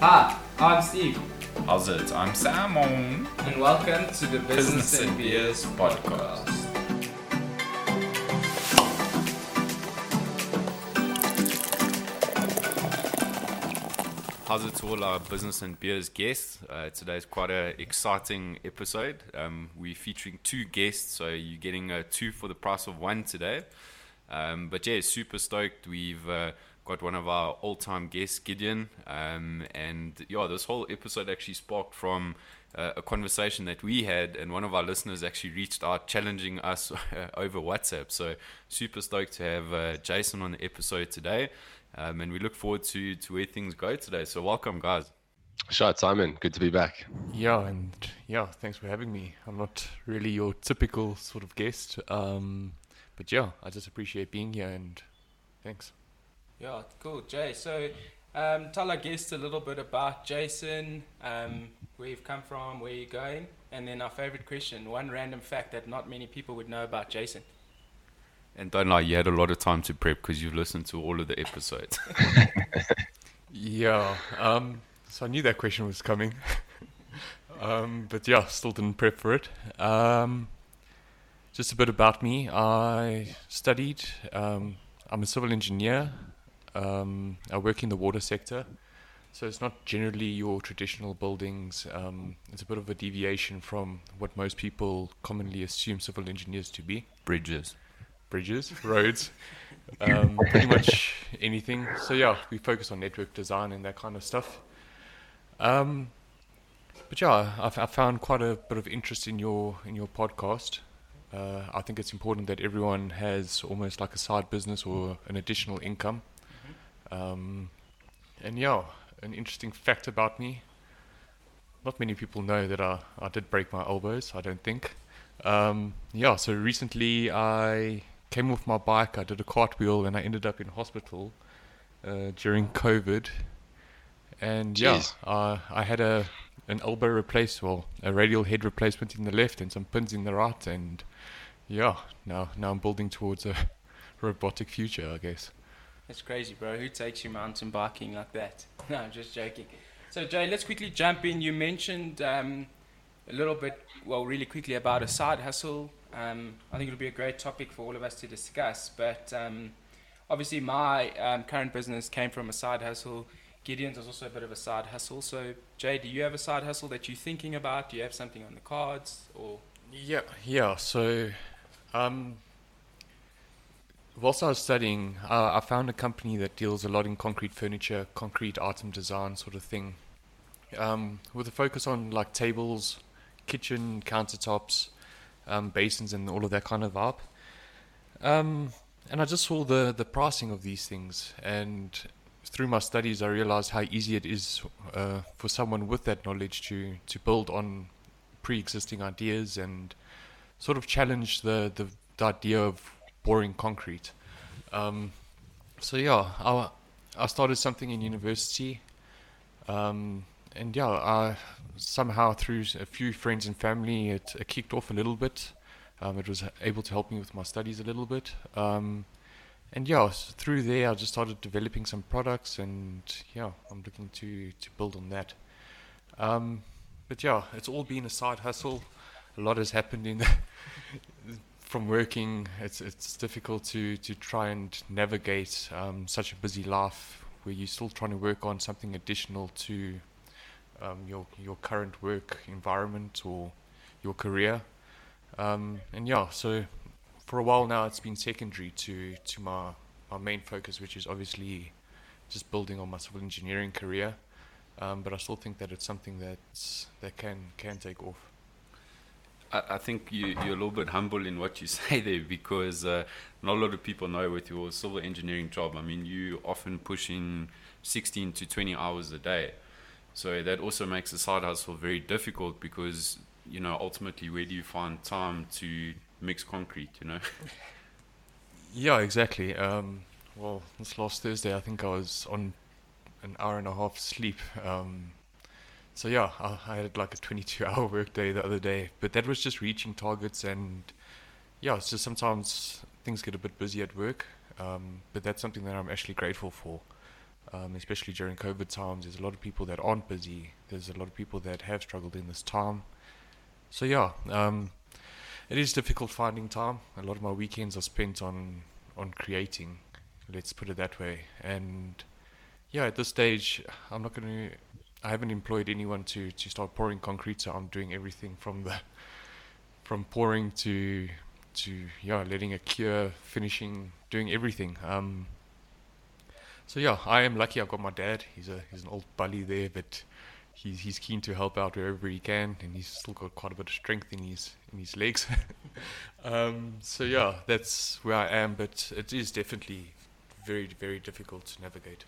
Hi, I'm Steve, How's it? I'm Simon. and welcome to the Business, Business and Beers podcast. How's it to all our business and beers guests? Uh, today's quite an exciting episode. Um, we're featuring two guests, so you're getting uh, two for the price of one today. Um, but yeah, super stoked. We've uh, got one of our all-time guests, Gideon, um, and yeah, this whole episode actually sparked from uh, a conversation that we had, and one of our listeners actually reached out challenging us over WhatsApp. So super stoked to have uh, Jason on the episode today, um, and we look forward to to where things go today. So welcome, guys. Shot Simon, good to be back. Yeah, and yeah, thanks for having me. I'm not really your typical sort of guest, um, but yeah, I just appreciate being here and thanks. Yeah, cool, Jay. So, um, tell our guests a little bit about Jason, um, where you've come from, where you're going, and then our favorite question: one random fact that not many people would know about Jason. And don't lie, you had a lot of time to prep because you've listened to all of the episodes. Yeah, um, so I knew that question was coming, um, but yeah, still didn't prep for it. Um, just a bit about me. I studied. Um, I'm a civil engineer. Um, I work in the water sector, so it's not generally your traditional buildings. Um, it's a bit of a deviation from what most people commonly assume civil engineers to be. Bridges. bridges, roads, um, pretty much anything. So yeah, we focus on network design and that kind of stuff. Um, but yeah, I found quite a bit of interest in your in your podcast. Uh, I think it's important that everyone has almost like a side business or an additional income. Um, and yeah, an interesting fact about me. Not many people know that I, I did break my elbows, I don't think. Um, yeah, so recently I came off my bike, I did a cartwheel, and I ended up in hospital uh, during COVID. And yeah, Jeez. I I had a an elbow replaced, well, a radial head replacement in the left and some pins in the right, and yeah, now now I'm building towards a robotic future, I guess. That's crazy, bro. Who takes you mountain biking like that? No, I'm just joking. So, Jay, let's quickly jump in. You mentioned um, a little bit, well, really quickly about a side hustle. Um, I think it'll be a great topic for all of us to discuss. But um, obviously, my um, current business came from a side hustle. Gideon's is also a bit of a side hustle. So, Jay, do you have a side hustle that you're thinking about? Do you have something on the cards? Or Yeah, yeah. So, um, whilst I was studying, uh, I found a company that deals a lot in concrete furniture, concrete item design, sort of thing, um, with a focus on like tables, kitchen countertops, um, basins, and all of that kind of vibe. Um, and I just saw the the pricing of these things, and through my studies, I realized how easy it is uh, for someone with that knowledge to to build on pre-existing ideas and sort of challenge the, the, the idea of boring concrete. Um, so yeah, I, I started something in university, um, and yeah, I somehow through a few friends and family, it, it kicked off a little bit. Um, it was able to help me with my studies a little bit. Um, and yeah, through there, I just started developing some products, and yeah, I'm looking to, to build on that. Um, but yeah, it's all been a side hustle. A lot has happened in the, from working. It's it's difficult to to try and navigate um, such a busy life where you're still trying to work on something additional to um, your your current work environment or your career. Um, and yeah, so for a while now, it's been secondary to to my my main focus, which is obviously just building on my civil engineering career. Um, but I still think that it's something that's that can can take off. I, I think you, you're a little bit humble in what you say there because uh, not a lot of people know with your civil engineering job. I mean, you often pushing 16 to 20 hours a day. So that also makes the side hustle very difficult because, you know, ultimately, where do you find time to mix concrete, you know? Yeah, exactly. Um, well, this last Thursday, I think I was on an hour and a half sleep. Um, so yeah, I, I had like a 22-hour workday the other day, but that was just reaching targets and yeah, it's just sometimes things get a bit busy at work. Um, but that's something that I'm actually grateful for. um, especially during COVID times. There's a lot of people that aren't busy. There's a lot of people that have struggled in this time. So yeah, um, it is difficult finding time. A lot of my weekends are spent on on creating. Let's put it that way. And yeah, at this stage, I'm not going to. I haven't employed anyone to to start pouring concrete. So I'm doing everything from the from pouring to to yeah, letting it cure, finishing, doing everything. Um, so yeah, I am lucky. I've got my dad. He's a he's an old bully there, but he's he's keen to help out wherever he can, and he's still got quite a bit of strength in his in his legs. um, so yeah, that's where I am. But it is definitely very very difficult to navigate.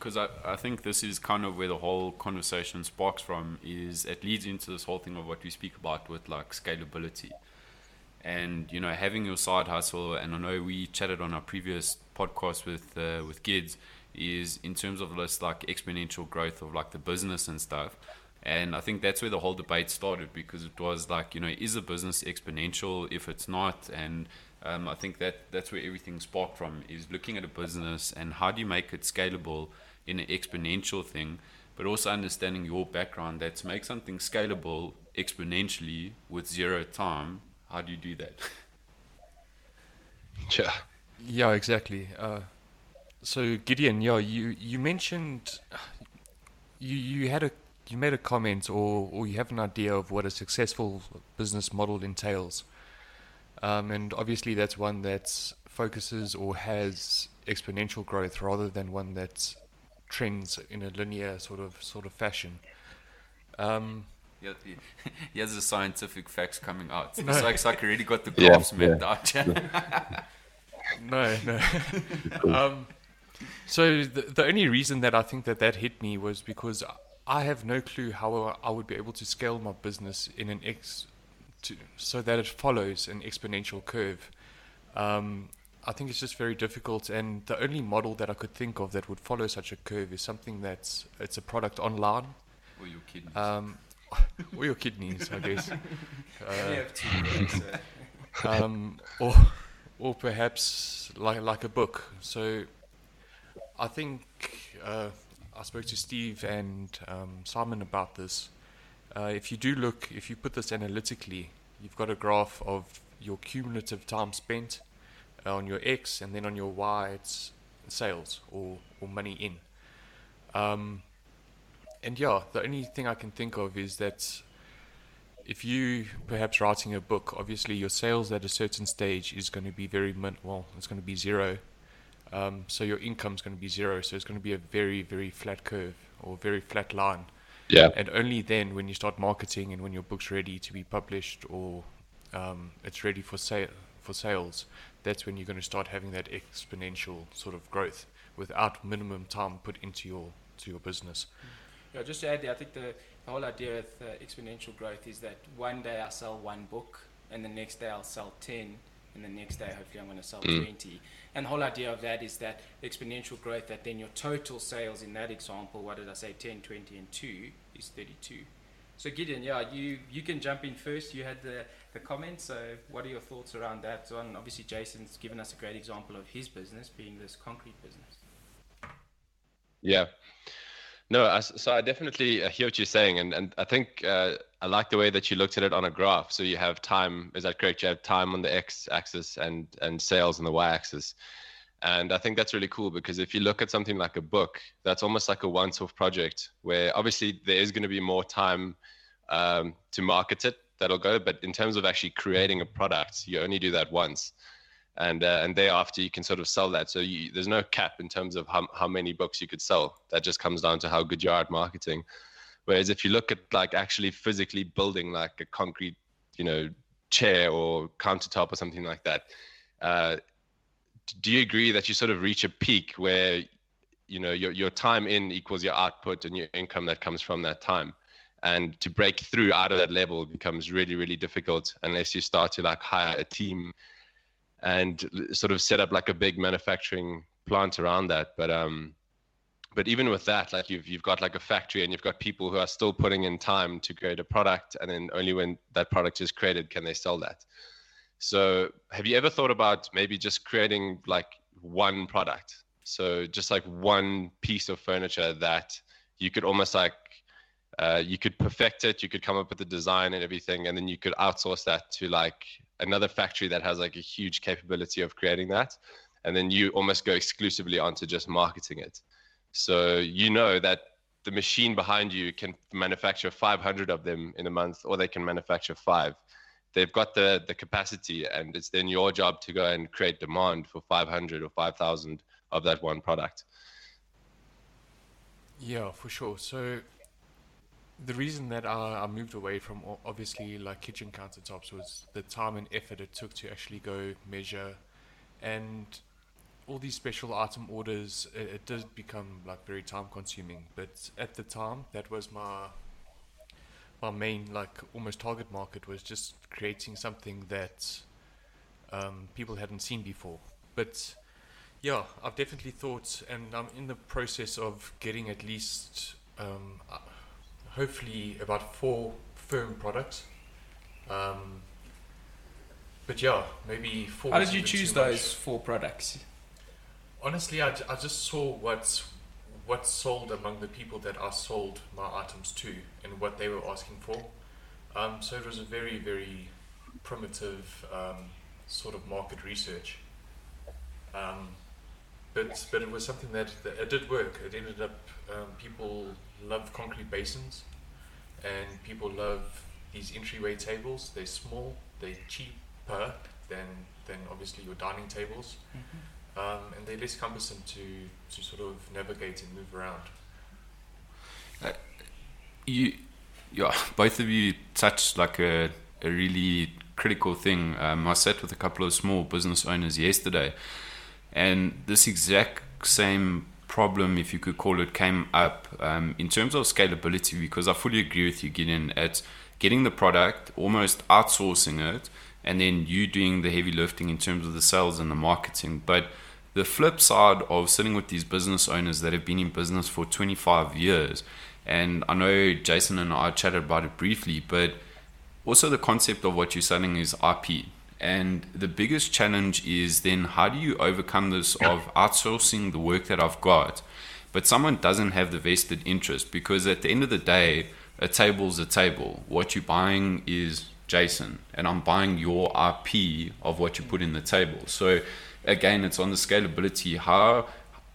Because I, I think this is kind of where the whole conversation sparks from. Is it leads into this whole thing of what we speak about with like scalability and you know having your side hustle and i know we chatted on our previous podcast with uh, with kids is in terms of this like exponential growth of like the business and stuff and i think that's where the whole debate started because it was like you know is a business exponential if it's not and um, i think that that's where everything sparked from is looking at a business and how do you make it scalable in an exponential thing but also understanding your background that to make something scalable exponentially with zero time how do you do that? Yeah. Yeah, exactly. Uh, so Gideon, yeah, you you mentioned you you had a you made a comment or or you have an idea of what a successful business model entails, um, and obviously that's one that focuses or has exponential growth rather than one that trends in a linear sort of sort of fashion. Um, yeah, he has the scientific facts coming out. It's No. like, it's like already got the Yeah, graphs mapped out. no, no. um, so the, the only reason that I think that that hit me was because I have no clue how I would be able to scale my business in an ex, to, so that it follows an exponential curve. Um, I think it's just very difficult, and the only model that I could think of that would follow such a curve is something that's it's a product online, or your kidneys. um, or your kidneys, I guess. Uh, only have two, so- um, or or perhaps like like a book. So I think uh, I spoke to Steve and um, Simon about this. Uh, if you do look, if you put this analytically, you've got a graph of your cumulative time spent on your X, and then on your Y, it's sales or or money in. Um, and yeah, the only thing I can think of is that if you perhaps writing a book, obviously your sales at a certain stage is going to be very min- well, it's going to be zero. Um, so your income is going to be zero. So it's going to be a very very flat curve or very flat line. Yeah. And only then, when you start marketing and when your book's ready to be published or um, it's ready for sale for sales, that's when you're going to start having that exponential sort of growth without minimum time put into your to your business. Yeah, just to add there, I think the, the whole idea with uh, exponential growth is that one day I sell one book, and the next day I'll sell 10, and the next day hopefully I'm going to sell Mm. 20. And the whole idea of that is that exponential growth, that then your total sales in that example, what did I say, 10, 20, and 2 is 32. So Gideon, yeah, you, you can jump in first. You had the, the comments. So what are your thoughts around that? And obviously Jason's given us a great example of his business being this concrete business. Yeah. No, I, so I definitely uh, hear what you're saying, and and I think uh, I like the way that you looked at it on a graph. So you have time. Is that correct? You have time on the x-axis and and sales on the y-axis, and I think that's really cool because if you look at something like a book, that's almost like a once-off project where obviously there is going to be more time um, to market it that'll go, but in terms of actually creating a product, you only do that once and uh, and thereafter you can sort of sell that. So you, there's no cap in terms of how how many books you could sell. That just comes down to how good you are at marketing. Whereas if you look at like actually physically building like a concrete, you know, chair or countertop or something like that, uh, do you agree that you sort of reach a peak where you know your your time in equals your output and your income that comes from that time? And to break through out of that level becomes really, really difficult unless you start to like hire a team and sort of set up like a big manufacturing plant around that. But um, but even with that, like you've you've got like a factory and you've got people who are still putting in time to create a product, and then only when that product is created can they sell that. So have you ever thought about maybe just creating like one product So just like one piece of furniture that you could almost like uh, you could perfect it, you could come up with the design and everything, and then you could outsource that to like another factory that has like a huge capability of creating that, and then you almost go exclusively onto just marketing it. So you know that the machine behind you can manufacture 500 of them in a month, or they can manufacture five. They've got the the capacity, and it's then your job to go and create demand for 500 or 5,000 of that one product. Yeah, for sure. So the reason that I, I moved away from obviously like kitchen countertops was the time and effort it took to actually go measure and all these special item orders it, it did become like very time consuming. But at the time that was my my main like almost target market was just creating something that um, people hadn't seen before. But yeah i've definitely thought and i'm in the process of getting at least um, hopefully about four firm products. Um, but yeah, maybe four. How did you choose those four products? Honestly, I, I just saw what's what sold among the people that I sold my items to and what they were asking for. Um, so it was a very, very primitive um, sort of market research. But but it was something that, that, it did work. It ended up um, people love concrete basins, and people love these entryway tables. They're small, they're cheaper than than obviously your dining tables, mm-hmm. um, and they're less cumbersome to to sort of navigate and move around. Uh, you, yeah, both of you touched like a a really critical thing. Um, I sat with a couple of small business owners yesterday, and this exact same problem, if you could call it, came up um, in terms of scalability because I fully agree with you, Gideon, at getting the product, almost outsourcing it, and then you doing the heavy lifting in terms of the sales and the marketing. But the flip side of sitting with these business owners that have been in business for 25 years, and I know Jason and I chatted about it briefly, but also the concept of what you're selling is IP and the biggest challenge is then how do you overcome this of outsourcing the work that I've got, but someone doesn't have the vested interest because at the end of the day, a table's a table. What you're buying is Jason, and I'm buying your IP of what you put in the table. So again, it's on the scalability. How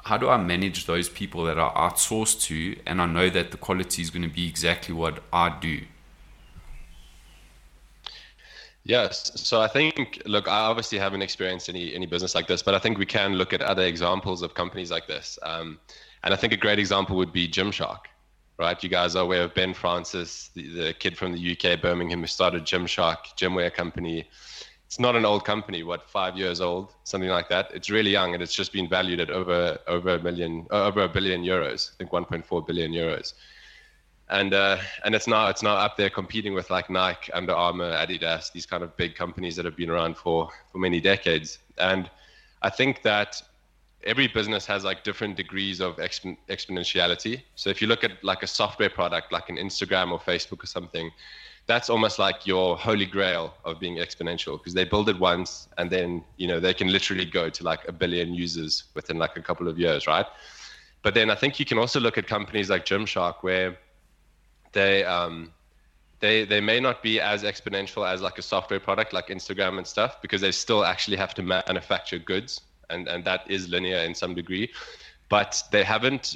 how do I manage those people that are outsourced to, and I know that the quality is going to be exactly what I do? Yes. So I think, look, I obviously haven't experienced any any business like this, but I think we can look at other examples of companies like this. Um, and I think a great example would be Gymshark, right? You guys are aware of Ben Francis, the, the kid from the UK, Birmingham, who started Gymshark, gymwear company. It's not an old company, what five years old, something like that. It's really young, and it's just been valued at over over a million, over a billion euros. I think 1.4 billion euros and uh, and it's now it's now up there competing with like Nike, Under Armour, Adidas, these kind of big companies that have been around for for many decades. And I think that every business has like different degrees of exp- exponentiality. So if you look at like a software product, like an Instagram or Facebook or something, that's almost like your holy grail of being exponential because they build it once and then you know they can literally go to like a billion users within like a couple of years, right? But then I think you can also look at companies like Gymshark where they um, they they may not be as exponential as like a software product like Instagram and stuff because they still actually have to manufacture goods and and that is linear in some degree, but they haven't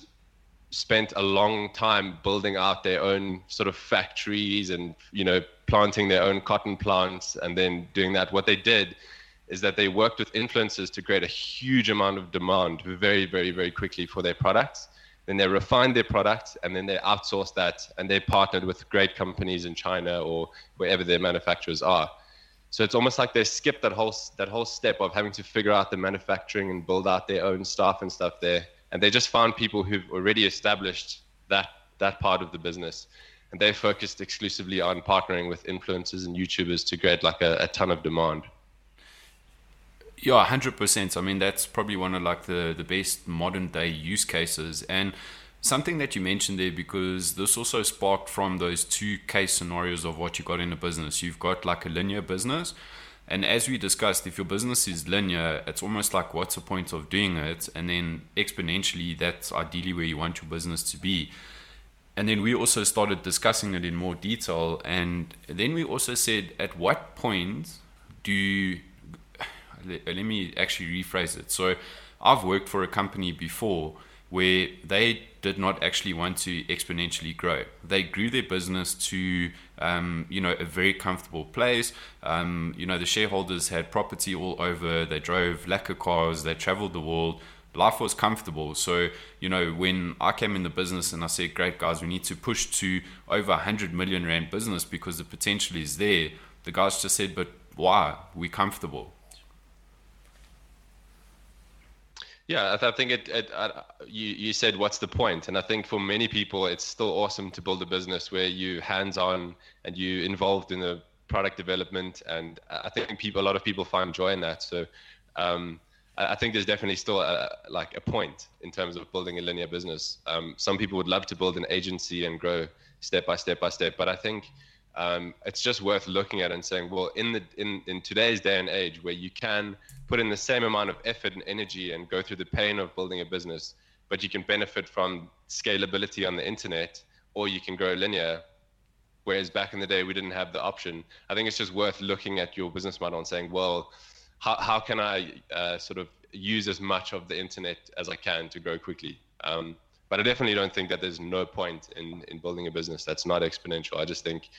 spent a long time building out their own sort of factories and you know planting their own cotton plants and then doing that. What they did is that they worked with influencers to create a huge amount of demand very very very quickly for their products then they refined their product and then they outsourced that and they partnered with great companies in China or wherever their manufacturers are. So it's almost like they skipped that whole that whole step of having to figure out the manufacturing and build out their own staff and stuff there. And they just found people who've already established that that part of the business. And they focused exclusively on partnering with influencers and YouTubers to create like a, a ton of demand. Yeah, hundred percent. I mean, that's probably one of like the the best modern day use cases, and something that you mentioned there because this also sparked from those two case scenarios of what you got in a business. You've got like a linear business, And as we discussed, if your business is linear, it's almost like what's the point of doing it? And then exponentially, that's ideally where you want your business to be. And then we also started discussing it in more detail. And then we also said, at what point do let, let me actually rephrase it. So I've worked for a company before where they did not actually want to exponentially grow. They grew their business to, um, you know, a very comfortable place. Um, you know, the shareholders had property all over. They drove lacquer cars. They traveled the world. Life was comfortable. So, you know, when I came in the business and I said, great guys, we need to push to over 100 million rand business because the potential is there, the guys just said, but why? We're comfortable. Yeah, I, th- I think it. it uh, you you said what's the point, and I think for many people, it's still awesome to build a business where you hands on and you involved in the product development, and I think people, a lot of people find joy in that. So, um, I, I think there's definitely still a, like a point in terms of building a linear business. Um, some people would love to build an agency and grow step by step by step, but I think um, it's just worth looking at and saying, well, in the in, in today's day and age, where you can put in the same amount of effort and energy and go through the pain of building a business, but you can benefit from scalability on the internet, or you can grow linear. Whereas back in the day, we didn't have the option. I think it's just worth looking at your business model and saying, well, how, how can I uh, sort of use as much of the internet as I can to grow quickly? Um, but I definitely don't think that there's no point in, in building a business that's not exponential. I just think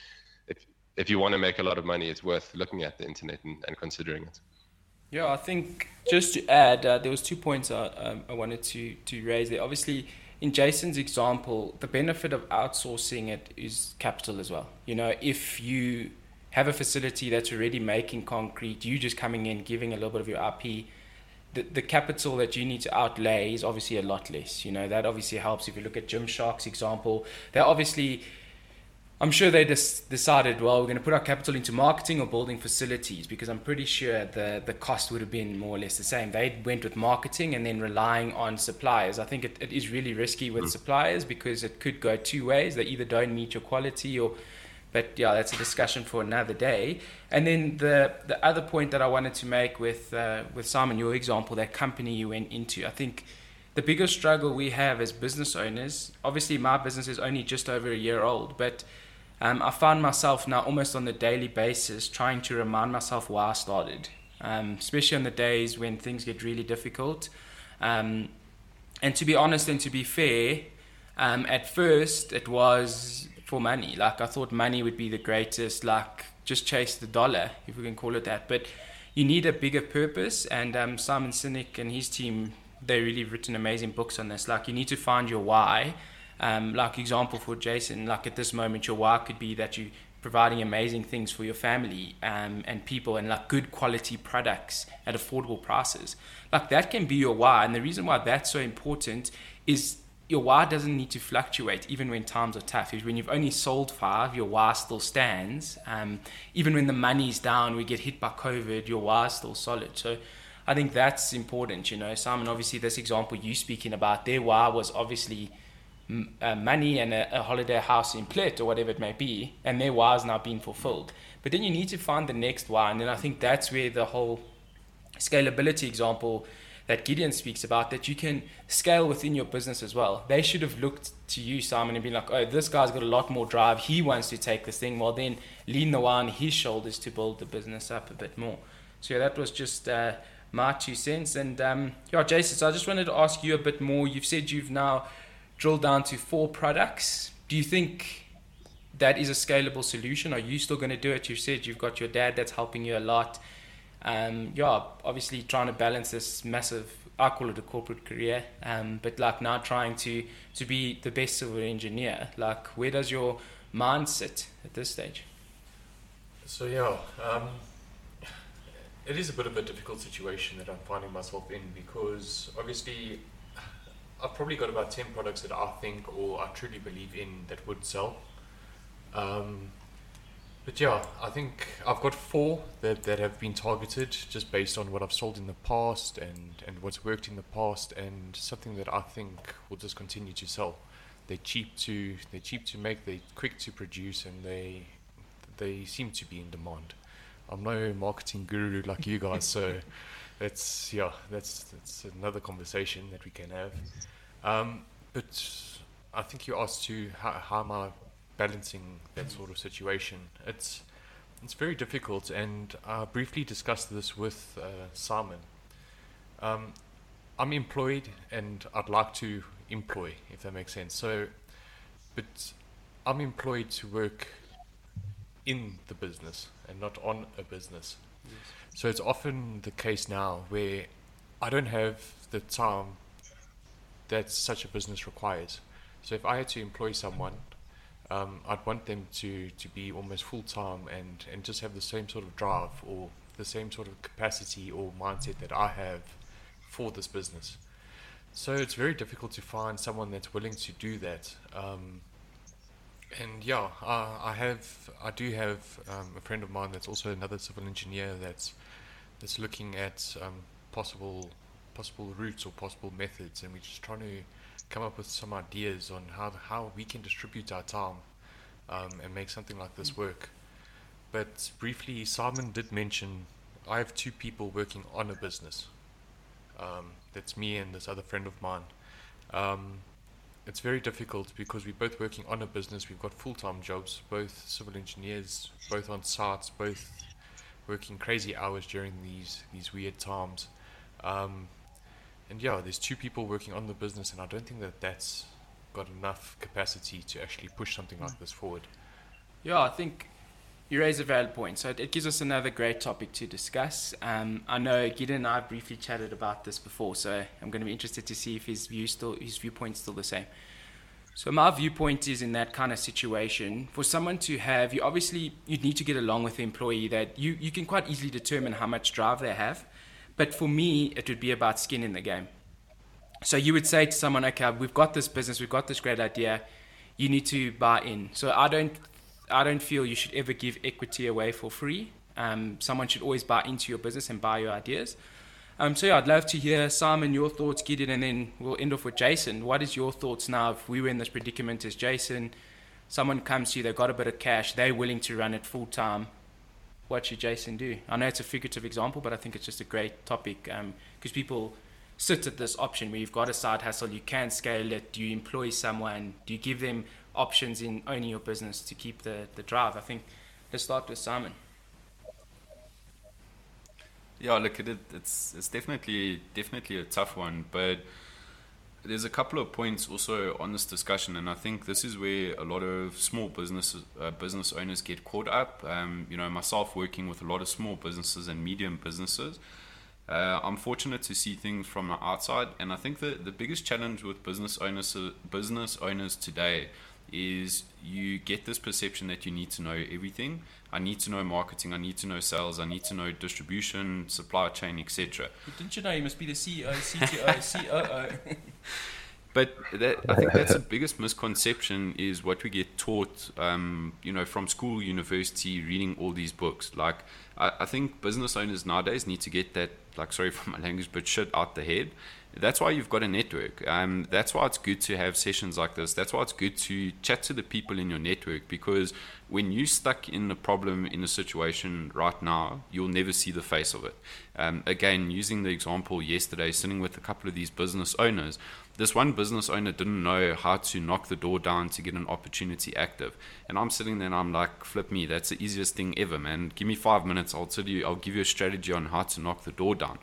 if you want to make a lot of money, it's worth looking at the internet and, and considering it. Yeah, I think just to add, uh, there was two points I, um, I wanted to, to raise there. Obviously, in Jason's example, the benefit of outsourcing it is capital as well. You know, if you have a facility that's already making concrete, you just coming in, giving a little bit of your IP, the, the capital that you need to outlay is obviously a lot less. You know, that obviously helps. If you look at Gymshark's example, they're obviously I'm sure they just decided, well, we're going to put our capital into marketing or building facilities because I'm pretty sure the, the cost would have been more or less the same. They went with marketing and then relying on suppliers. I think it, it is really risky with mm. suppliers because it could go two ways. They either don't meet your quality or, but yeah, that's a discussion for another day. And then the, the other point that I wanted to make with, uh, with Simon, your example, that company you went into, I think the biggest struggle we have as business owners, obviously my business is only just over a year old, but um, I find myself now almost on a daily basis trying to remind myself why I started, um, especially on the days when things get really difficult. Um, and to be honest and to be fair, um, at first it was for money. Like I thought money would be the greatest, like just chase the dollar, if we can call it that. But you need a bigger purpose, and um, Simon Sinek and his team, they really written amazing books on this. Like you need to find your why um, like example for Jason, like at this moment, your why could be that you providing amazing things for your family um, and people and like good quality products at affordable prices. Like that can be your why. And the reason why that's so important is your why doesn't need to fluctuate even when times are tough. Is When you've only sold five, your why still stands. Um, even when the money's down, we get hit by COVID, your why is still solid. So I think that's important. You know, Simon, obviously, this example you speaking about, their why was obviously uh, money and a, a, holiday house in Plett or whatever it may be, and their why is now being fulfilled. But then you need to find the next why, and then I think that's where the whole scalability example that Gideon speaks about that you can scale within your business as well. They should have looked to you, Simon, and been like, oh, this guy's got a lot more drive. He wants to take this thing. Well, then lean the why on his shoulders to build the business up a bit more. So, yeah, that was just uh, my two cents. And um, yeah, Jason, so I just wanted to ask you a bit more. You've said you've now drill down to four products. Do you think that is a scalable solution? Are you still going to do it? You said you've got your dad that's helping you a lot. Um, yeah, obviously trying to balance this massive, I call it a corporate career, um, but like now trying to, to be the best civil engineer. Like, where does your mind sit at this stage? So, yeah, um, it is a bit of a difficult situation that I'm finding myself in because obviously I've probably got about 10 products that I think or I truly believe in that would sell. Um, but yeah, I think I've got four that, that have been targeted just based on what I've sold in the past and, and what's worked in the past and something that I think will just continue to sell. They're cheap to they're cheap to make, they're quick to produce and they they seem to be in demand. I'm no marketing guru like you guys, so it's yeah, that's that's another conversation that we can have. Um, but I think you asked too, how, how am I balancing that sort of situation? It's it's very difficult, and I briefly discussed this with uh, Simon. Um, I'm employed, and I'd like to employ, if that makes sense. So, but I'm employed to work in the business and not on a business. So it's often the case now where I don't have the time that such a business requires. So if I had to employ someone, um, I'd want them to, to be almost full time and, and just have the same sort of drive or the same sort of capacity or mindset that I have for this business. So it's very difficult to find someone that's willing to do that. Um, and yeah, I, have, I do have um, a friend of mine that's also another civil engineer that's that's looking at um, possible possible routes or possible methods, and we're just trying to come up with some ideas on how how we can distribute our time um, and make something like this work. But briefly, Simon did mention I have two people working on a business. Um, that's me and this other friend of mine. It's very difficult because we're both working on a business. We've got full time jobs, both civil engineers, both on sites, both working crazy hours during these these weird times. Um, and yeah, there's two people working on the business, and I don't think that that's got enough capacity to actually push something like this forward. Yeah, I think you raise a valid point. So it, gives us another great topic to discuss. Um, I know Gideon and I briefly chatted about this before, so I'm going to be interested to see if his view still his viewpoint's still the same. So my viewpoint is in that kind of situation, for someone to have, you obviously you need to get along with the employee that you, you can quite easily determine how much drive they have. But for me, it would be about skin in the game. So you would say to someone, okay, we've got this business, we've got this great idea, you need to buy in. So I don't, I don't feel you should ever give equity away for free. Um, someone should always buy into your business and buy your ideas. Um, so yeah, I'd love to hear Simon your thoughts, Gideon, and then we'll end off with Jason. What is your thoughts now if we were in this predicament as Jason? Someone comes to you, they've got a bit of cash, they're willing to run it full time what should Jason do? I know it's a figurative example, but I think it's just a great topic because um, people sit at this option where you've got a side hustle, you can scale it. Do you employ someone? Do you give them options in owning your business to keep the, the drive? I think let's start with Simon. Yeah, look, it, it's it's definitely definitely a tough one, but there's a couple of points also on this discussion, and I think this is where a lot of small business uh, business owners get caught up. Um, you know, myself working with a lot of small businesses and medium businesses, uh, I'm fortunate to see things from the outside, and I think that the biggest challenge with business owners business owners today is you get this perception that you need to know everything. I need to know marketing, I need to know sales, I need to know distribution, supply chain, etc. Didn't you know you must be the CEO, CTO, COO? but that, I think that's the biggest misconception is what we get taught, um, you know, from school, university, reading all these books. Like, I, I think business owners nowadays need to get that, like, sorry for my language, but shit out the head that's why you've got a network. Um, that's why it's good to have sessions like this. That's why it's good to chat to the people in your network because when you're stuck in a problem in a situation right now, you'll never see the face of it. Um, again, using the example yesterday, sitting with a couple of these business owners, this one business owner didn't know how to knock the door down to get an opportunity active. And I'm sitting there and I'm like, flip me, that's the easiest thing ever, man. Give me five minutes, I'll tell you, I'll give you a strategy on how to knock the door down.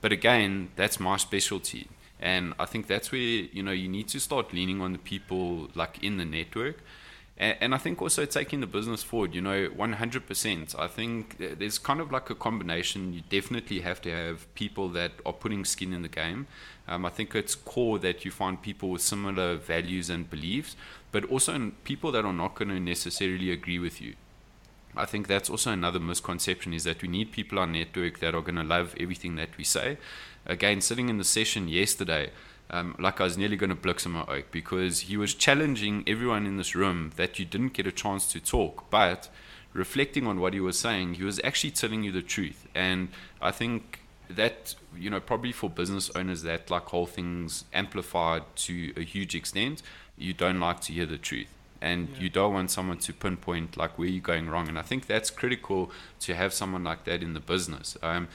But again, that's my specialty. And I think that's where, you know, you need to start leaning on the people like in the network. And, I think also taking the business forward, you know, 100%. I think there's kind of like a combination. You definitely have to have people that are putting skin in the game. Um, I think it's core that you find people with similar values and beliefs, but also people that are not going to necessarily agree with you. I think that's also another misconception is that we need people on network that are going to love everything that we say. Again, sitting in the session yesterday, um, like I was nearly going to blix him oak because he was challenging everyone in this room that you didn't get a chance to talk, but reflecting on what he was saying, he was actually telling you the truth. And I think that you know probably for business owners that like whole things amplified to a huge extent, you don't like to hear the truth. And Yeah. you don't want someone to pinpoint like where you're going wrong. And I think that's critical to have someone like that in the business. Um,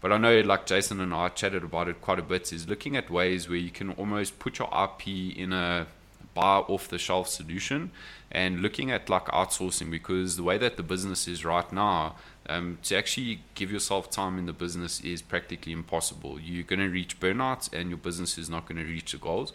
but I know, like Jason and I chatted about it quite a bit, is looking at ways where you can almost put your IP in a buy off the shelf solution and looking at like outsourcing because the way that the business is right now, um, to actually give yourself time in the business is practically impossible. You're going to reach burnout and your business is not going to reach the goals.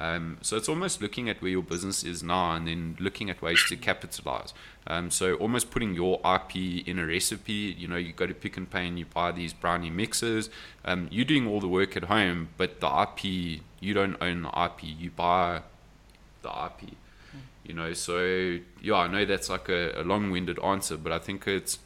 Um, so it's almost looking at where your business is now and then looking at ways to capitalize. Um, so almost putting your IP in a recipe. You know, you go to Pick n Pay and you buy these brownie mixes. Um, you're doing all the work at home, but the IP you don't own the IP. You buy the IP. You know, so yeah, I know that's like a, a long-winded answer, but I think it's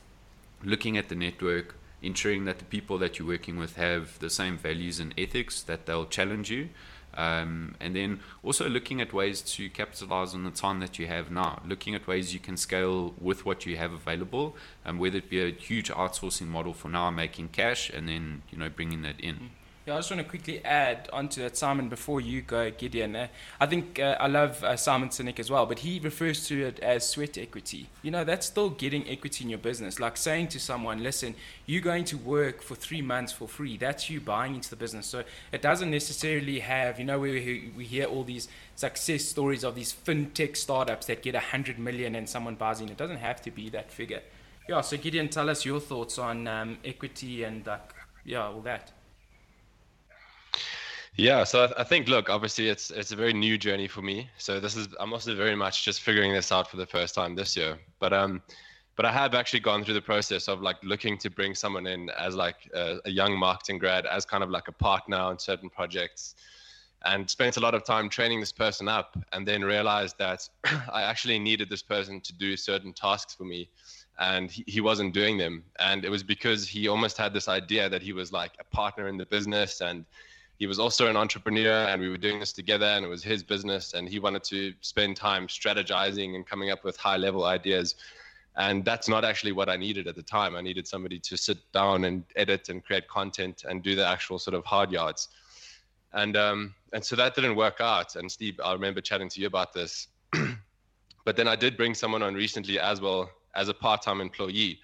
looking at the network, ensuring that the people that you're working with have the same values and ethics that they'll challenge you. Um, and then also looking at ways to capitalize on the time that you have now, looking at ways you can scale with what you have available, and whether it be a huge outsourcing model for now, making cash, and then you know bringing that in. Yeah, I just want to quickly add onto that, Simon, before you go, Gideon. Uh, I think uh, I love uh, Simon Sinek as well, but he refers to it as sweat equity. You know, that's still getting equity in your business. Like saying to someone, listen, you're going to work for three months for free. That's you buying into the business. So it doesn't necessarily have, you know, we, we hear all these success stories of these fintech startups that get 100 million and someone buys in. It doesn't have to be that figure. Yeah, so Gideon, tell us your thoughts on um, equity and, like, yeah, all that. Yeah, so I, think look, obviously it's it's a very new journey for me. So this is I'm also very much just figuring this out for the first time this year. But um, but I have actually gone through the process of like looking to bring someone in as like a, a young marketing grad, as kind of like a partner on certain projects, and spent a lot of time training this person up, and then realized that I actually needed this person to do certain tasks for me. And he, he wasn't doing them. And it was because he almost had this idea that he was like a partner in the business and he was also an entrepreneur and we were doing this together and it was his business and he wanted to spend time strategizing and coming up with high level ideas. And that's not actually what i needed at the time. I needed somebody to sit down and edit and create content and do the actual sort of hard yards. And um, and so that didn't work out. And steve i remember chatting to you about this. But then i did bring someone on recently as well as a part-time employee.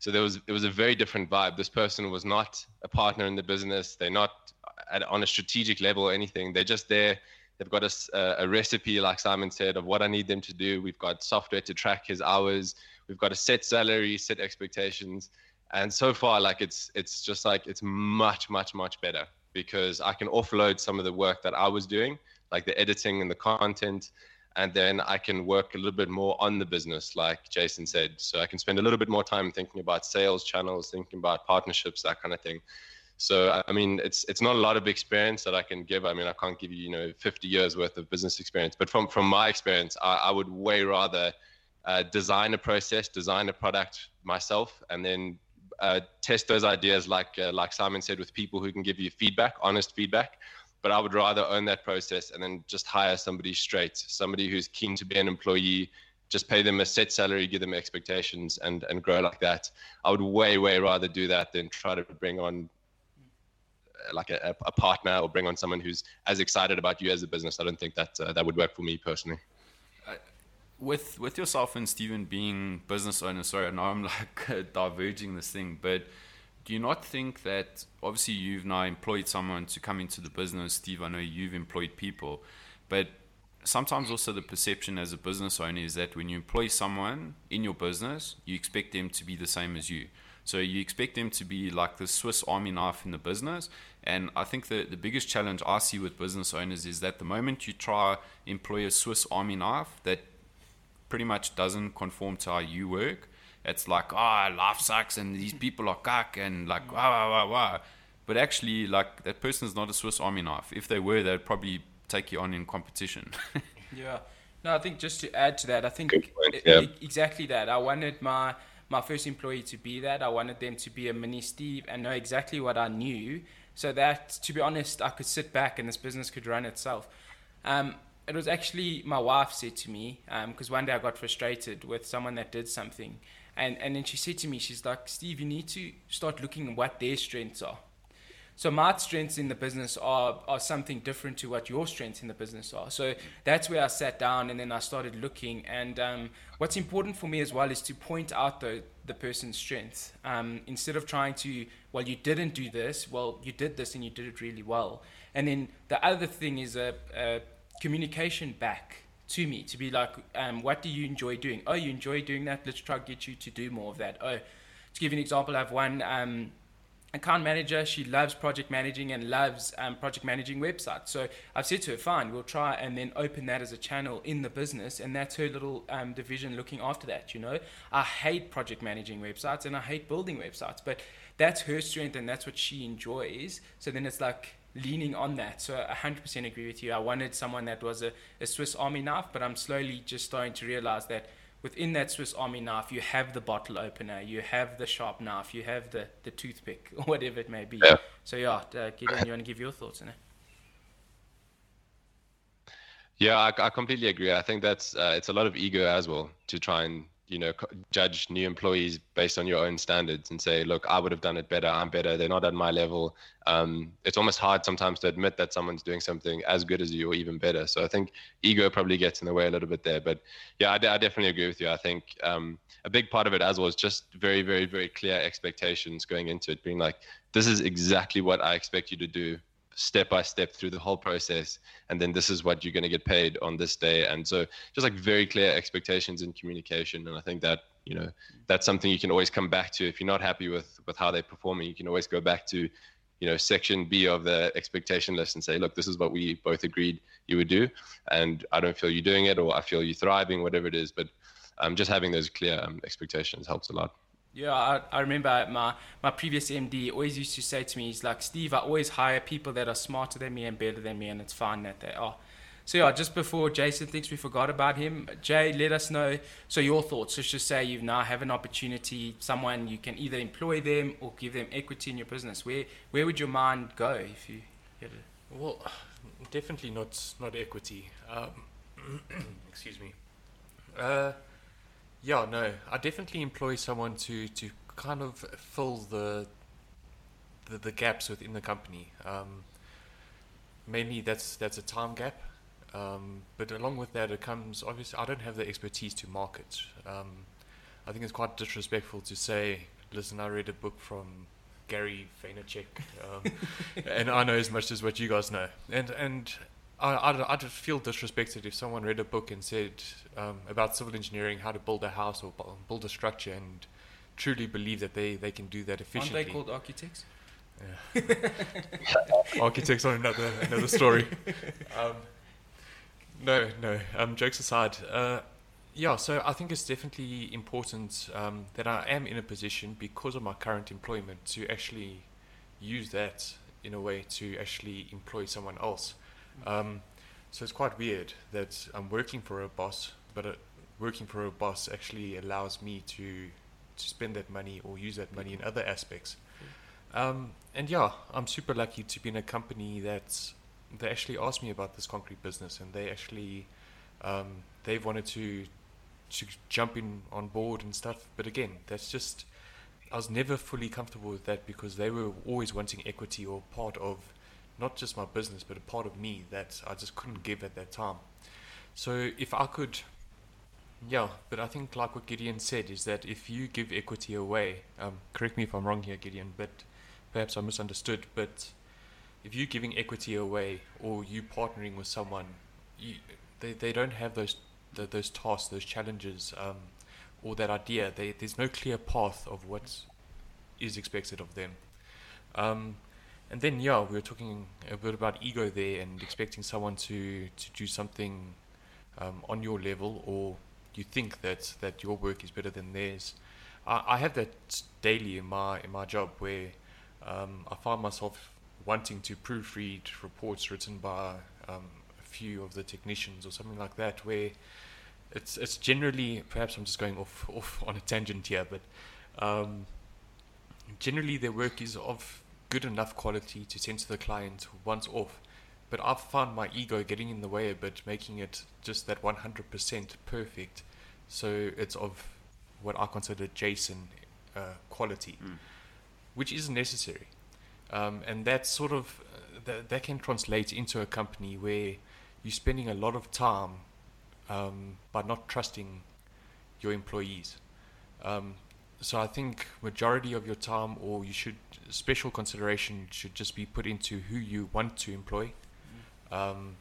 So there was it was a very different vibe. This person was not a partner in the business. They're not at, on a strategic level or anything. They're just there. They've got a, a recipe, like Simon said, of what I need them to do. We've got software to track his hours. We've got a set salary, set expectations, and so far, like it's it's just like it's much much much better because I can offload some of the work that I was doing, like the editing and the content, and then I can work a little bit more on the business, like Jason said. So I can spend a little bit more time thinking about sales channels, thinking about partnerships, that kind of thing. So I mean, it's it's not a lot of experience that I can give. I mean, I can't give you you know 50 years worth of business experience, but from from my experience, I, I would way rather uh, design a process, design a product myself, and then uh, test those ideas like uh, like Simon said with people who can give you feedback, honest feedback. But I would rather own that process and then just hire somebody straight, somebody who's keen to be an employee, just pay them a set salary, give them expectations, and and grow like that. I would way way rather do that than try to bring on like a, a, partner or bring on someone who's as excited about you as a business. I don't think that uh, that would work for me personally. with with yourself and Stephen being business owners, sorry, I know I'm like diverging this thing, but do you not think that obviously you've now employed someone to come into the business, Steve? I know you've employed people, but sometimes also the perception as a business owner is that when you employ someone in your business, you expect them to be the same as you. So you expect them to be like the Swiss Army knife in the business. And I think the, the biggest challenge I see with business owners is that the moment you try employ a Swiss Army knife that pretty much doesn't conform to how you work, it's like, oh, life sucks and these people are cuck and like, wah, wah, wah, wah. But actually, like, that person is not a Swiss Army knife. If they were, they'd probably take you on in competition. yeah. No, I think just to add to that, I think point, yeah. exactly that. I wanted my my first employee to be that. I wanted them to be a mini Steve and know exactly what I knew, so that to be honest, I could sit back and this business could run itself. Um, it was actually my wife said to me because um, one day I got frustrated with someone that did something, and and then she said to me, she's like, Steve, you need to start looking at what their strengths are. So my strengths in the business are, are something different to what your strengths in the business are. So that's where I sat down and then I started looking. And um, what's important for me as well is to point out the, the person's strengths um, instead of trying to, well, you didn't do this. Well, you did this and you did it really well. And then the other thing is a, a communication back to me to be like, um, what do you enjoy doing? Oh, you enjoy doing that? Let's try to get you to do more of that. Oh, to give you an example, I have one um, account manager. She loves project managing and loves um, project managing websites. So I've said to her, fine, we'll try and then open that as a channel in the business. And that's her little um, division looking after that. You know, I hate project managing websites and I hate building websites, but that's her strength and that's what she enjoys. So then it's like, leaning on that. So I 100% agree with you. I wanted someone that was a, a Swiss Army knife, but I'm slowly just starting to realize that within that Swiss Army knife, you have the bottle opener, you have the sharp knife, you have the, the toothpick, or whatever it may be. Yeah. So, yeah, uh, Gideon, you want to give your thoughts on it? Yeah, I, I completely agree. I think that's uh, it's a lot of ego as well to try and you know judge new employees based on your own standards and say look i would have done it better. I'm better. They're not at my level. Um, it's almost hard sometimes to admit that someone's doing something as good as you or even better. So i think ego probably gets in the way a little bit there. But yeah i, I definitely agree with you. I think um, a big part of it as well is just very very very clear expectations going into it being like this is exactly what i expect you to do step by step through the whole process and then this is what you're going to get paid on this day. And so just like very clear expectations and communication and i think that you know that's something you can always come back to. If you're not happy with with how they're performing you can always go back to you know section b of the expectation list and say look this is what we both agreed you would do and i don't feel you're doing it or i feel you're thriving whatever it is. But um, just having those clear um, expectations helps a lot yeah, I, I remember my, my previous MD always used to say to me, he's like, Steve, I always hire people that are smarter than me and better than me, and it's fine that they are. So yeah, just before Jason thinks we forgot about him, Jay, let us know. So your thoughts. Let's just say you now have an opportunity, someone you can either employ them or give them equity in your business. Where where would your mind go if you it? Well, definitely not not equity. Um, excuse me. Uh, yeah, no, I definitely employ someone to, to kind of fill the, the, the gaps within the company. Um, mainly that's that's a time gap, um, but along with that, it comes obviously I don't have the expertise to market. Um, I think it's quite disrespectful to say, listen, I read a book from Gary Vaynerchuk, um, and I know as much as what you guys know, and and I, I'd, I'd feel disrespected if someone read a book and said um, about civil engineering, how to build a house or build a structure, and truly believe that they, they can do that efficiently. Aren't they called architects? Yeah. architects are another another story. Um, no, no. Um, jokes aside, uh, yeah. So I think it's definitely important um, that I am in a position because of my current employment to actually use that in a way to actually employ someone else. Um, so it's quite weird that I'm working for a boss, but uh, working for a boss actually allows me to to spend that money or use that money in other aspects. Um, and yeah, I'm super lucky to be in a company that they actually asked me about this concrete business, and they actually um, they've wanted to to jump in on board and stuff. But again, that's just I was never fully comfortable with that because they were always wanting equity or part of not just my business, but a part of me that I just couldn't give at that time. So if I could, yeah, but I think like what Gideon said is that if you give equity away, um, correct me if I'm wrong here, Gideon, but perhaps I misunderstood, but if you're giving equity away or you partnering with someone, you, they, they don't have those the, those tasks, those challenges, um, or that idea. They, there's no clear path of what is expected of them. Um, and then yeah, we were talking a bit about ego there and expecting someone to to do something um, on your level, or you think that that your work is better than theirs. I, I have that daily in my in my job where um, I find myself wanting to proofread reports written by um, a few of the technicians or something like that, where it's it's generally perhaps I'm just going off off on a tangent here, but um, generally their work is of good enough quality to send to the client once off. But I've found my ego getting in the way a bit, making it just that 100% perfect. So it's of what I consider Jason uh, quality, mm. which isn't necessary. um, and that sort of uh, that, that can translate into a company where you're spending a lot of time um, by not trusting your employees. Um, so I think majority of your time, or you should special consideration should just be put into who you want to employ, um,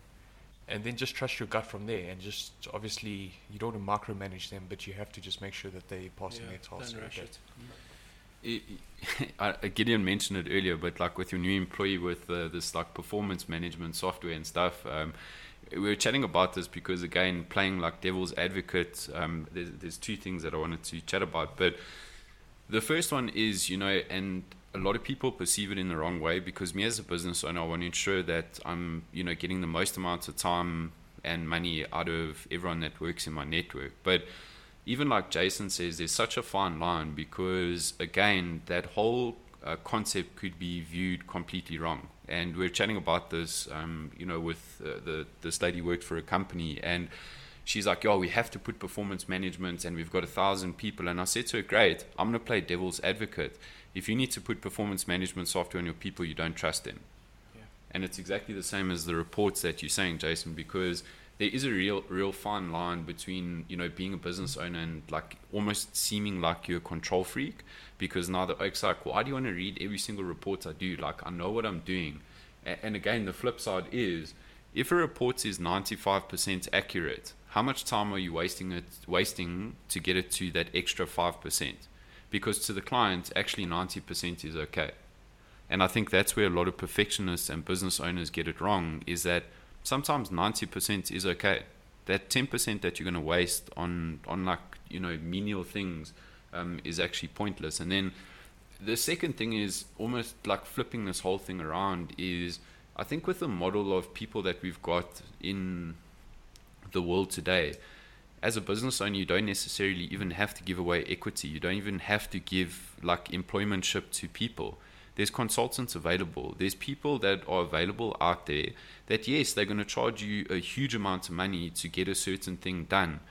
and then just trust your gut from there. And just obviously you don't want to micromanage them, but you have to just make sure that they're passing their tasks. don't rush it. I- Gideon mentioned it earlier, but like with your new employee with uh, this like performance management software and stuff, um, we were chatting about this because again, playing like devil's advocate, um, there's, there's two things that I wanted to chat about. But the first one is, you know, and a lot of people perceive it in the wrong way because me as a business owner, I want to ensure that I'm, you know, getting the most amount of time and money out of everyone that works in my network. But even like Jason says, there's such a fine line because again, that whole uh, concept could be viewed completely wrong. And we're chatting about this, um, you know, with uh, the this lady worked for a company, and she's like, "Yo, we have to put performance management, and we've got a thousand people." And I said to her, "Great, I'm gonna play devil's advocate. If you need to put performance management software on your people, you don't trust them." Yeah. And it's exactly the same as the reports that you're saying, Jason, because there is a real real fine line between you know being a business owner and like almost seeming like you're a control freak because now the oak's like why do you want to read every single report i do like i know what i'm doing and again the flip side is if a report is 95% accurate how much time are you wasting it wasting to get it to that extra 5% because to the client actually 90% is okay and I think that's where a lot of perfectionists and business owners get it wrong is that sometimes 90% is okay. That 10% that you're going to waste on, on like, you know, menial things um, is actually pointless. And then the second thing is almost like flipping this whole thing around is I think with the model of people that we've got in the world today, as a business owner, you don't necessarily even have to give away equity. You don't even have to give like employmentship to people. There's consultants available. There's people that are available out there that, yes, they're going to charge you a huge amount of money to get a certain thing done,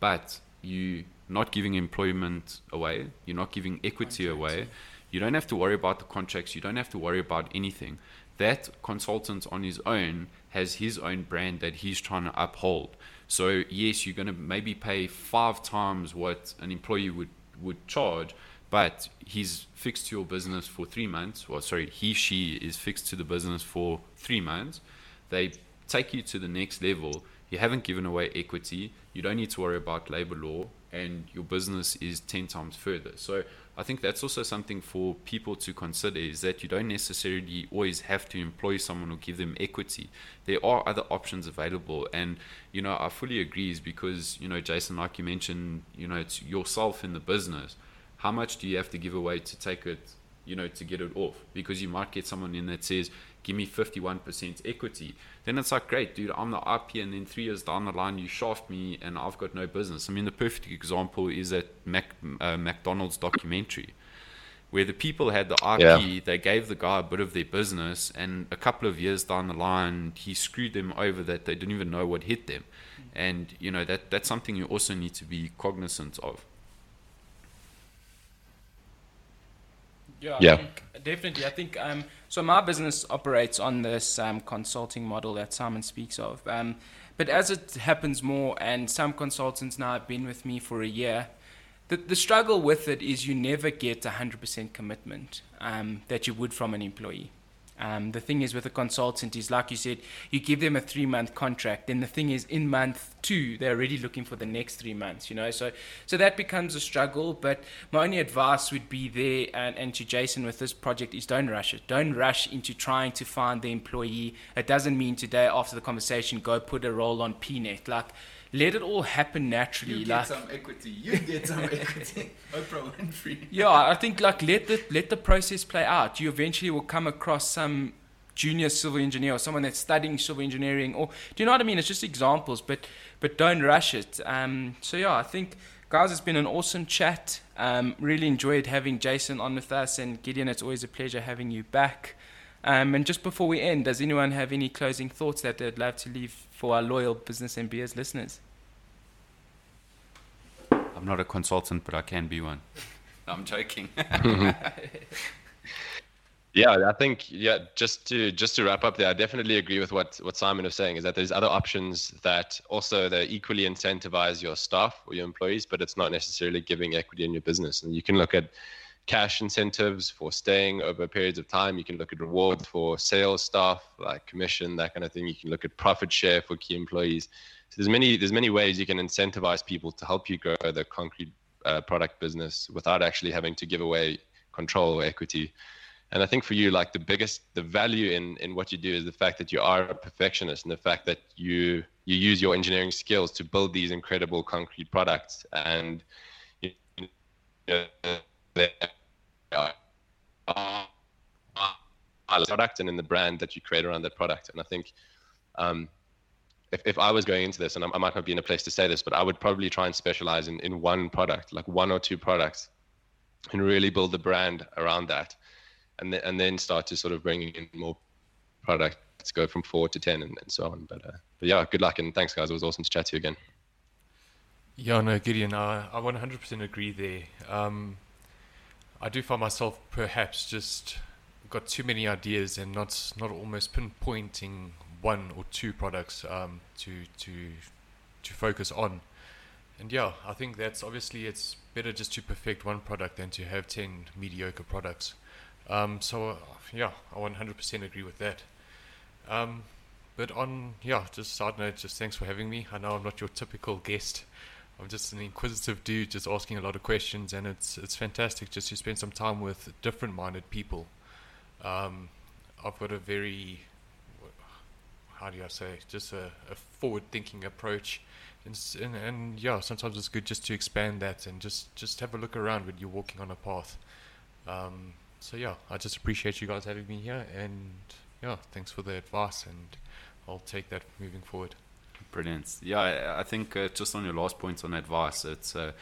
but you're not giving employment away. You're not giving equity away. You don't have to worry about the contracts. You don't have to worry about anything. That consultant on his own has his own brand that he's trying to uphold. So yes, you're going to maybe pay five times what an employee would would charge, but he's fixed to your business for three months. Well, sorry, he she is fixed to the business for three months. They take you to the next level. You haven't given away equity. You don't need to worry about labor law, and your business is ten times further. So I think that's also something for people to consider is that you don't necessarily always have to employ someone or give them equity. There are other options available. And, you know, I fully agree is because, you know, Jason, like you mentioned, you know, it's yourself in the business. How much do you have to give away to take it, you know, to get it off? Because you might get someone in that says, give me 51% equity. Then it's like, great, dude, I'm the IP, and then three years down the line, you shaft me, and I've got no business. I mean, the perfect example is that Mac, uh, McDonald's documentary, where the people had the IP, Yeah. they gave the guy a bit of their business, and a couple of years down the line, he screwed them over that they didn't even know what hit them. And, you know, that, that's something you also need to be cognizant of. Yeah, Yeah. I think, definitely. I think um, so. My business operates on this um, consulting model that Simon speaks of. Um, but as it happens more, and some consultants now have been with me for a year, the, the struggle with it is you never get 100% commitment um, that you would from an employee. Um, the thing is with a consultant is like you said, you give them a three month contract. Then the thing is in month two, they're already looking for the next three months, you know. So so that becomes a struggle. But my only advice would be there and, and to Jason with this project is don't rush it. Don't rush into trying to find the employee. It doesn't mean today after the conversation go put a role on PNet. Like let it all happen naturally. You get like some equity. You get some equity. Oprah Winfrey. yeah, I think like let the let the process play out. You eventually will come across some junior civil engineer or someone that's studying civil engineering, or do you know what I mean? It's just examples, but but don't rush it. Um, so yeah, I think guys, it's been an awesome chat. Um, really enjoyed having Jason on with us, and Gideon. It's always a pleasure having you back. Um, and just before we end, does anyone have any closing thoughts that they'd love to leave for our loyal business and beers listeners? I'm not a consultant, but I can be one. I'm joking. Yeah, I think yeah. Just to just to wrap up there, I definitely agree with what what Simon was saying. Is that there's other options that also they equally incentivize your staff or your employees, but it's not necessarily giving equity in your business. And you can look at cash incentives for staying over periods of time. You can look at rewards for sales staff, like commission, that kind of thing. You can look at profit share for key employees. So there's many there's many ways you can incentivize people to help you grow the concrete uh, product business without actually having to give away control or equity. And I think for you, like the biggest, the value in in what you do is the fact that you are a perfectionist and the fact that you you use your engineering skills to build these incredible concrete products and you know, product and in the brand that you create around that product. And I think um, if, if I was going into this, and I, I might not be in a place to say this, but I would probably try and specialize in, in one product, like one or two products, and really build the brand around that and then, and then start to sort of bring in more products, go from four to ten, and, and so on. But, uh, but yeah, good luck and thanks, guys. It was awesome to chat to you again. Yeah, no, Gideon, I, I 100% agree there. Um, I do find myself perhaps just got too many ideas and not not almost pinpointing one or two products um, to to to focus on. And yeah, I think that's obviously it's better just to perfect one product than to have ten mediocre products. Um, so uh, yeah, I 100% agree with that. Um, but on yeah, just side note, just thanks for having me. I know I'm not your typical guest. I'm just an inquisitive dude, just asking a lot of questions, and it's it's fantastic just to spend some time with different-minded people. Um, I've got a very how do I say just a, a forward-thinking approach, and, and, and yeah, sometimes it's good just to expand that and just just have a look around when you're walking on a path. Um, so yeah, I just appreciate you guys having me here, and yeah, thanks for the advice, and I'll take that moving forward. Brilliant. Yeah, I, think uh, just on your last point on advice, it's uh,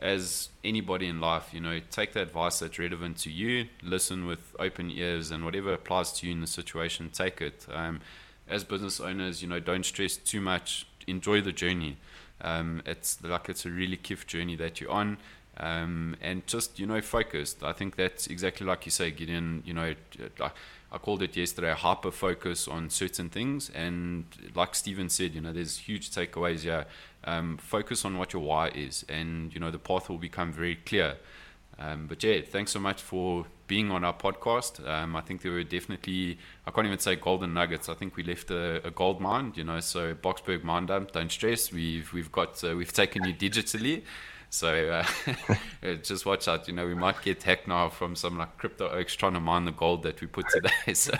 as anybody in life, you know, take the advice that's relevant to you, listen with open ears, and whatever applies to you in the situation, take it. Um, as business owners, you know, don't stress too much. Enjoy the journey. Um, it's like it's a really kiff journey that you're on um, and just you know focused. I think that's exactly like you say, Gideon. You know, I called it yesterday a hyper focus on certain things, and like Stephen said, you know, there's huge takeaways here. Um, focus on what your why is, and you know the path will become very clear. Um, but yeah, thanks so much for being on our podcast. Um, I think there were definitely, I can't even say golden nuggets. I think we left a, a gold mine, you know. So Boksburg mine dump, don't stress. We've we've got uh, we've taken you digitally. So uh, just watch out. You know, we might get hacked now from some like crypto oaks trying to mine the gold that we put today. So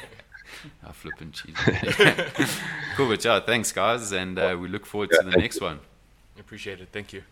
I flipping cheese. cool, but yeah, thanks guys, and uh, we look forward to the next one. Appreciate it. Thank you.